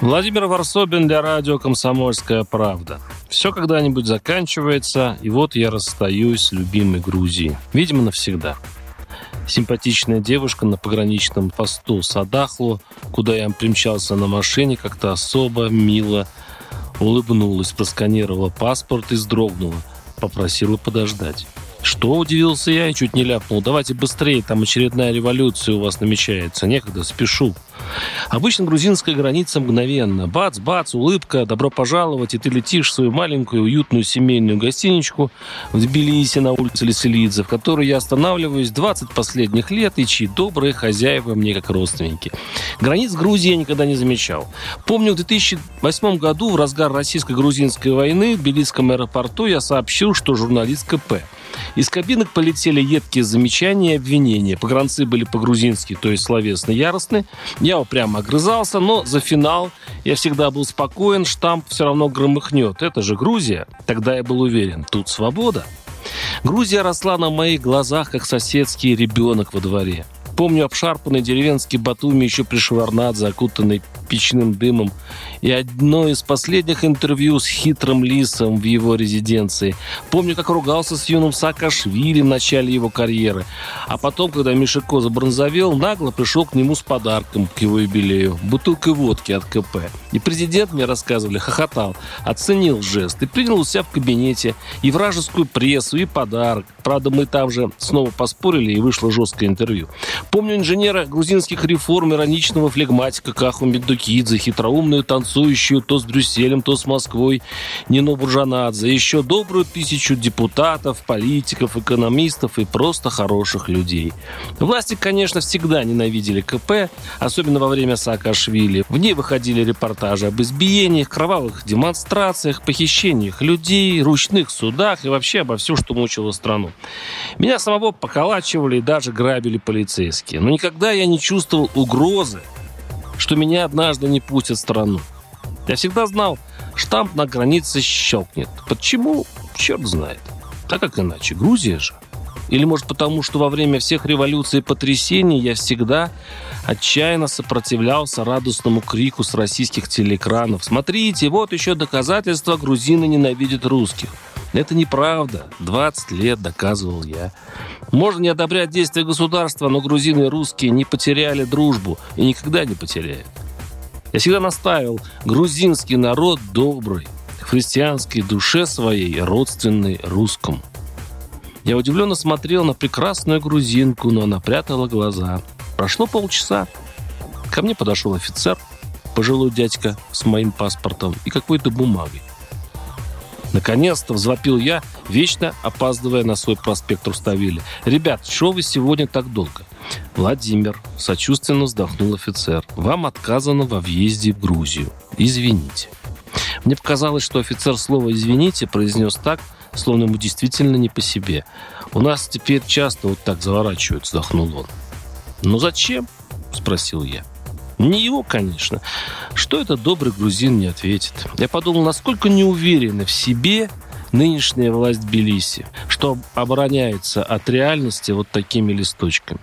Владимир Варсобин для радио «Комсомольская правда». Все когда-нибудь заканчивается, и вот я расстаюсь с любимой Грузией. Видимо, навсегда. Симпатичная девушка на пограничном посту Садахлу, куда я примчался на машине, как-то особо, мило улыбнулась, просканировала паспорт и вздрогнула. Попросила подождать. Что, удивился я и чуть не ляпнул. Давайте быстрее, там очередная революция у вас намечается. Некогда, спешу. Обычно грузинская граница мгновенно. Бац-бац, улыбка, добро пожаловать, и ты летишь в свою маленькую уютную семейную гостиничку в Тбилиси на улице Леселидзе, в которой я останавливаюсь 20 последних лет, и чьи добрые хозяева мне как родственники. Границ Грузии я никогда не замечал. Помню, в 2008 году, в разгар российско-грузинской войны, в Тбилисском аэропорту я сообщил, что журналист КП. Из кабинок полетели едкие замечания и обвинения. Погранцы были по-грузински, то есть словесно яростны. Я упрямо огрызался, но за финал я всегда был спокоен, штамп все равно громыхнет. Это же Грузия. Тогда я был уверен, тут свобода. Грузия росла на моих глазах, как соседский ребенок во дворе. Помню обшарпанный деревенский Батуми еще при Шеварнадзе, окутанный печным дымом, и одно из последних интервью с хитрым лисом в его резиденции. Помню, как ругался с юным Саакашвили в начале его карьеры. А потом, когда Мишико забронзовел, нагло пришел к нему с подарком к его юбилею. Бутылкой водки от КП. И президент, мне рассказывали, хохотал, оценил жест и принял у себя в кабинете и вражескую прессу, и подарок. Правда, мы там же снова поспорили, и вышло жесткое интервью. Помню инженера грузинских реформ, ироничного флегматика Каху Меддукидзе, хитроумную танцующую то с Брюсселем, то с Москвой Нино Буржанадзе, еще добрую тысячу депутатов, политиков, экономистов и просто хороших людей. Власти, конечно, всегда ненавидели КП, особенно во время Саакашвили. В ней выходили репортажи об избиениях, кровавых демонстрациях, похищениях людей, ручных судах и вообще обо всем, что мучило страну. Меня самого поколачивали и даже грабили полицейские. Но никогда я не чувствовал угрозы, что меня однажды не пустят в страну. Я всегда знал, штамп на границе щелкнет. Почему? Черт знает. Так как иначе? Грузия же. Или, может, потому что во время всех революций и потрясений я всегда отчаянно сопротивлялся радостному крику с российских телеэкранов. Смотрите, вот еще доказательства, грузины ненавидят русских. Это неправда. 20 лет доказывал я. Можно не одобрять действия государства, но грузины и русские не потеряли дружбу и никогда не потеряют. Я всегда настаивал, грузинский народ добрый, в христианской душе своей родственный русскому. Я удивленно смотрел на прекрасную грузинку, но она прятала глаза. Прошло полчаса. Ко мне подошел офицер, пожилой дядька с моим паспортом и какой-то бумагой. Наконец-то взвопил я, вечно опаздывая на свой проспект Руставели. «Ребят, что вы сегодня так долго?» «Владимир», — сочувственно вздохнул офицер, «вам отказано во въезде в Грузию. Извините». Мне показалось, что офицер слово «извините» произнес так, словно ему действительно не по себе. «У нас теперь часто вот так заворачивают», — вздохнул он. «Ну зачем?» — спросил я. Не его, конечно. Что этот добрый грузин не ответит? Я подумал, насколько неуверены в себе нынешняя власть Тбилиси, что обороняется от реальности вот такими листочками.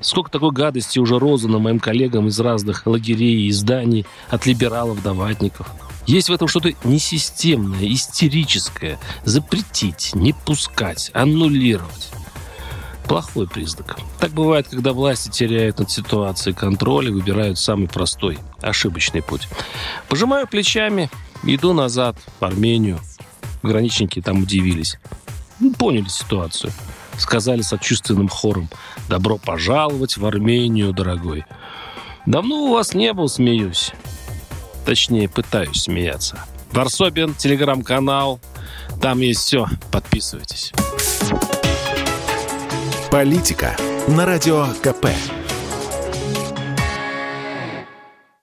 Сколько такой гадости уже розано моим коллегам из разных лагерей и изданий, от либералов до ватников. Есть в этом что-то несистемное, истерическое. Запретить, не пускать, аннулировать плохой признак. Так бывает, когда власти теряют над ситуацией контроль и выбирают самый простой, ошибочный путь. Пожимаю плечами, иду назад, в Армению. Граничники там удивились. Ну, поняли ситуацию. Сказали сочувственным хором. «Добро пожаловать в Армению, дорогой». «Давно у вас не был, смеюсь». Точнее, пытаюсь смеяться. Варсобин, телеграм-канал. Там есть все. Подписывайтесь. Политика на радио КП.